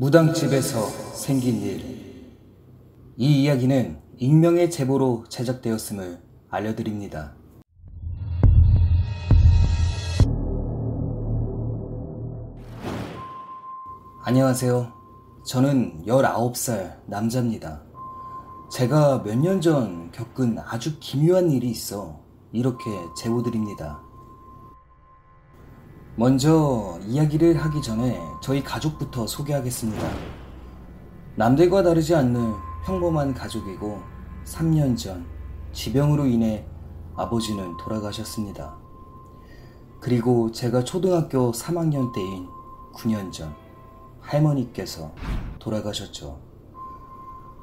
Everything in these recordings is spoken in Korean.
무당집에서 생긴 일. 이 이야기는 익명의 제보로 제작되었음을 알려드립니다. 안녕하세요. 저는 19살 남자입니다. 제가 몇 년 전 겪은 아주 기묘한 일이 있어 이렇게 제보드립니다. 먼저 이야기를 하기 전에 저희 가족부터 소개하겠습니다. 남들과 다르지 않는 평범한 가족이고 3년 전 지병으로 인해 아버지는 돌아가셨습니다. 그리고 제가 초등학교 3학년 때인 9년 전 할머니께서 돌아가셨죠.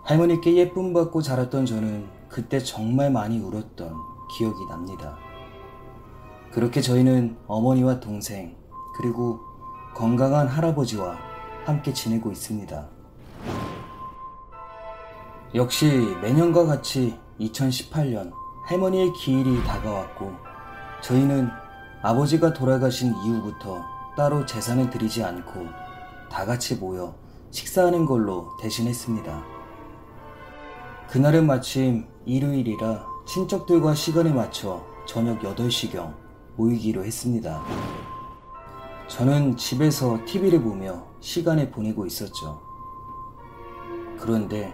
할머니께 예쁨 받고 자랐던 저는 그때 정말 많이 울었던 기억이 납니다. 그렇게 저희는 어머니와 동생, 그리고 건강한 할아버지와 함께 지내고 있습니다. 역시 매년과 같이 2018년 할머니의 기일이 다가왔고 저희는 아버지가 돌아가신 이후부터 따로 재산을 드리지 않고 다 같이 모여 식사하는 걸로 대신했습니다. 그날은 마침 일요일이라 친척들과 시간에 맞춰 저녁 8시경 모이기로 했습니다. 저는 집에서 TV를 보며 시간을 보내고 있었죠. 그런데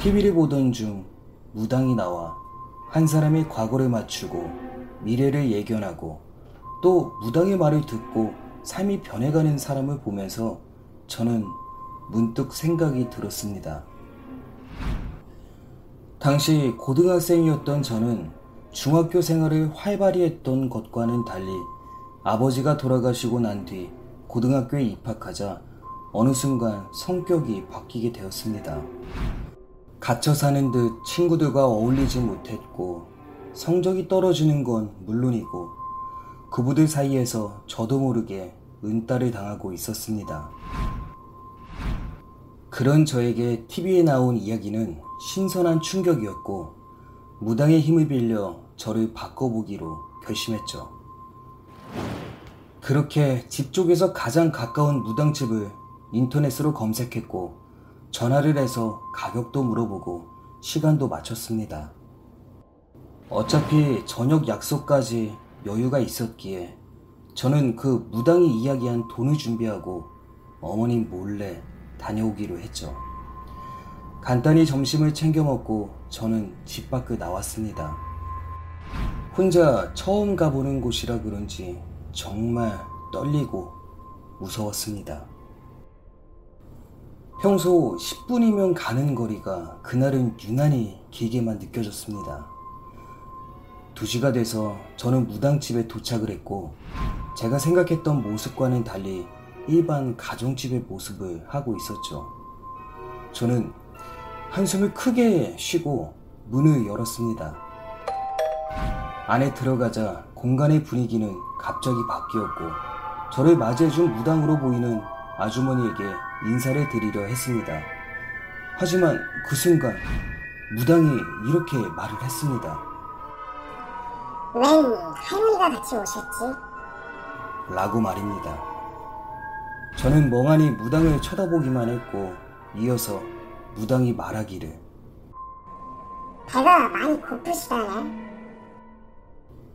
TV를 보던 중 무당이 나와 한 사람의 과거를 맞추고 미래를 예견하고 또 무당의 말을 듣고 삶이 변해가는 사람을 보면서 저는 문득 생각이 들었습니다. 당시 고등학생이었던 저는 중학교 생활을 활발히 했던 것과는 달리 아버지가 돌아가시고 난 뒤 고등학교에 입학하자 어느 순간 성격이 바뀌게 되었습니다. 갇혀 사는 듯 친구들과 어울리지 못했고 성적이 떨어지는 건 물론이고 그부들 사이에서 저도 모르게 은따를 당하고 있었습니다. 그런 저에게 TV에 나온 이야기는 신선한 충격이었고 무당의 힘을 빌려 저를 바꿔보기로 결심했죠. 그렇게 집 쪽에서 가장 가까운 무당집을 인터넷으로 검색했고 전화를 해서 가격도 물어보고 시간도 맞췄습니다. 어차피 저녁 약속까지 여유가 있었기에 저는 그 무당이 이야기한 돈을 준비하고 어머님 몰래 다녀오기로 했죠. 간단히 점심을 챙겨 먹고 저는 집 밖을 나왔습니다. 혼자 처음 가보는 곳이라 그런지 정말 떨리고 무서웠습니다. 평소 10분이면 가는 거리가 그날은 유난히 길게만 느껴졌습니다. 2시가 돼서 저는 무당집에 도착을 했고 제가 생각했던 모습과는 달리 일반 가정집의 모습을 하고 있었죠. 저는 한숨을 크게 쉬고 문을 열었습니다. 안에 들어가자 공간의 분위기는 갑자기 바뀌었고 저를 맞이해준 무당으로 보이는 아주머니에게 인사를 드리려 했습니다. 하지만 그 순간 무당이 이렇게 말을 했습니다. 웬 할머니가 같이 오셨지? 라고 말입니다. 저는 멍하니 무당을 쳐다보기만 했고 이어서 무당이 말하기를 배가 많이 고프시다네.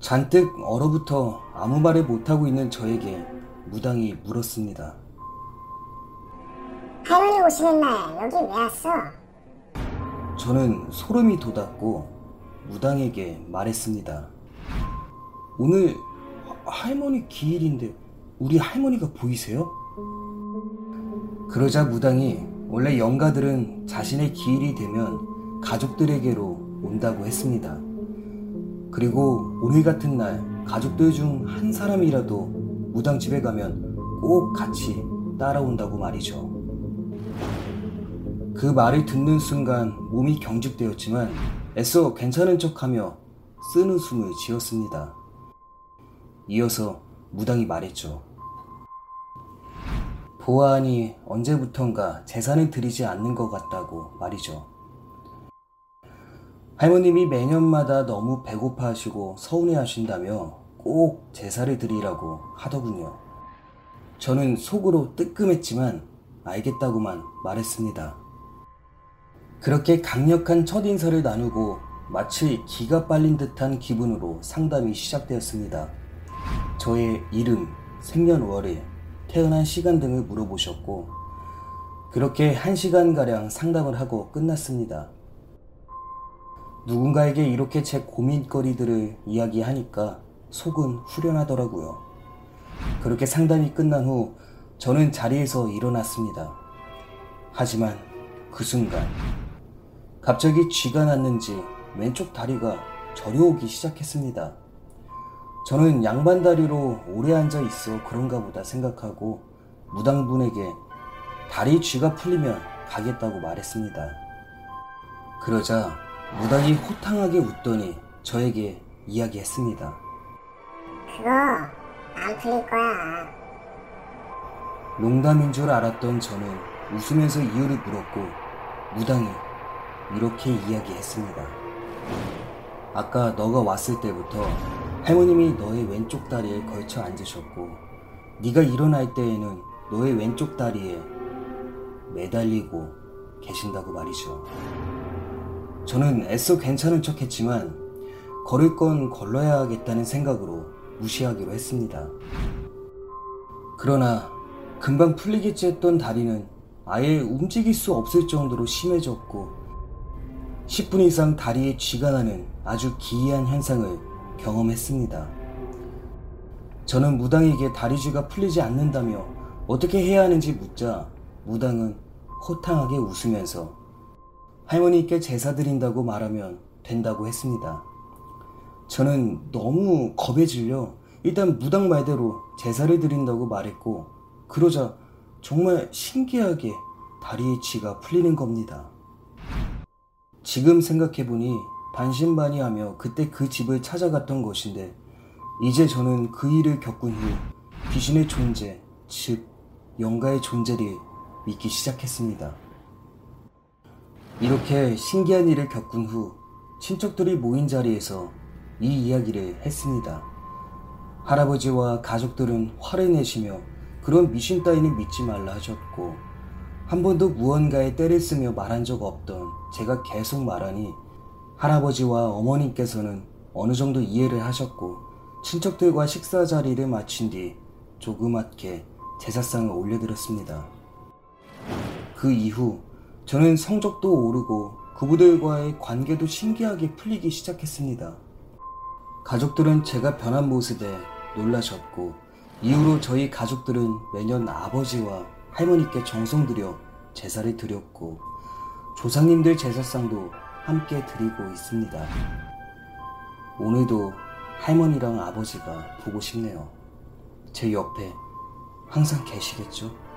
잔뜩 얼어붙어 아무 말을 못하고 있는 저에게 무당이 물었습니다. 할머니 오시는 날 여기 왜 왔어? 저는 소름이 돋았고 무당에게 말했습니다. 오늘 하- 할머니 기일인데 우리 할머니가 보이세요? 그러자 무당이 원래 영가들은 자신의 기일이 되면 가족들에게로 온다고 했습니다. 그리고 오늘 같은 날 가족들 중 한 사람이라도 무당 집에 가면 꼭 같이 따라온다고 말이죠. 그 말을 듣는 순간 몸이 경직되었지만 애써 괜찮은 척하며 쓰는 숨을 지었습니다. 이어서 무당이 말했죠. 보아하니 언제부턴가 재산을 드리지 않는 것 같다고 말이죠. 할머님이 매년마다 너무 배고파 하시고 서운해 하신다며 꼭 제사를 드리라고 하더군요. 저는 속으로 뜨끔했지만 알겠다고만 말했습니다. 그렇게 강력한 첫 인사를 나누고 마치 기가 빨린 듯한 기분으로 상담이 시작되었습니다. 저의 이름, 생년월일, 태어난 시간 등을 물어보셨고, 그렇게 한 시간가량 상담을 하고 끝났습니다. 누군가에게 이렇게 제 고민거리들을 이야기하니까 속은 후련하더라고요. 그렇게 상담이 끝난 후 저는 자리에서 일어났습니다. 하지만 그 순간 갑자기 쥐가 났는지 왼쪽 다리가 저려오기 시작했습니다. 저는 양반 다리로 오래 앉아 있어 그런가 보다 생각하고 무당분에게 다리 쥐가 풀리면 가겠다고 말했습니다. 그러자 무당이 호탕하게 웃더니 저에게 이야기했습니다. 그거 안 풀릴 거야. 농담인 줄 알았던 저는 웃으면서 이유를 물었고 무당이 이렇게 이야기했습니다. 아까 너가 왔을 때부터 할머님이 너의 왼쪽 다리에 걸쳐 앉으셨고 네가 일어날 때에는 너의 왼쪽 다리에 매달리고 계신다고 말이죠. 저는 애써 괜찮은 척 했지만 걸을 건 걸러야겠다는 생각으로 무시하기로 했습니다. 그러나 금방 풀리겠지 했던 다리는 아예 움직일 수 없을 정도로 심해졌고 10분 이상 다리에 쥐가 나는 아주 기이한 현상을 경험했습니다. 저는 무당에게 다리 쥐가 풀리지 않는다며 어떻게 해야 하는지 묻자 무당은 호탕하게 웃으면서 할머니께 제사 드린다고 말하면 된다고 했습니다. 저는 너무 겁에 질려 일단 무당 말대로 제사를 드린다고 말했고 그러자 정말 신기하게 다리의 쥐가 풀리는 겁니다. 지금 생각해보니 반신반의하며 그때 그 집을 찾아갔던 것인데 이제 저는 그 일을 겪은 후 귀신의 존재, 즉 영가의 존재를 믿기 시작했습니다. 이렇게 신기한 일을 겪은 후 친척들이 모인 자리에서 이 이야기를 했습니다. 할아버지와 가족들은 화를 내시며 그런 미신 따위는 믿지 말라 하셨고 한 번도 무언가에 때를 쓰며 말한 적 없던 제가 계속 말하니 할아버지와 어머님께서는 어느 정도 이해를 하셨고 친척들과 식사 자리를 마친 뒤 조그맣게 제사상을 올려드렸습니다. 그 이후 저는 성적도 오르고 그부들과의 관계도 신기하게 풀리기 시작했습니다. 가족들은 제가 변한 모습에 놀라셨고 이후로 저희 가족들은 매년 아버지와 할머니께 정성 들여 제사를 드렸고 조상님들 제사상도 함께 드리고 있습니다. 오늘도 할머니랑 아버지가 보고 싶네요. 제 옆에 항상 계시겠죠?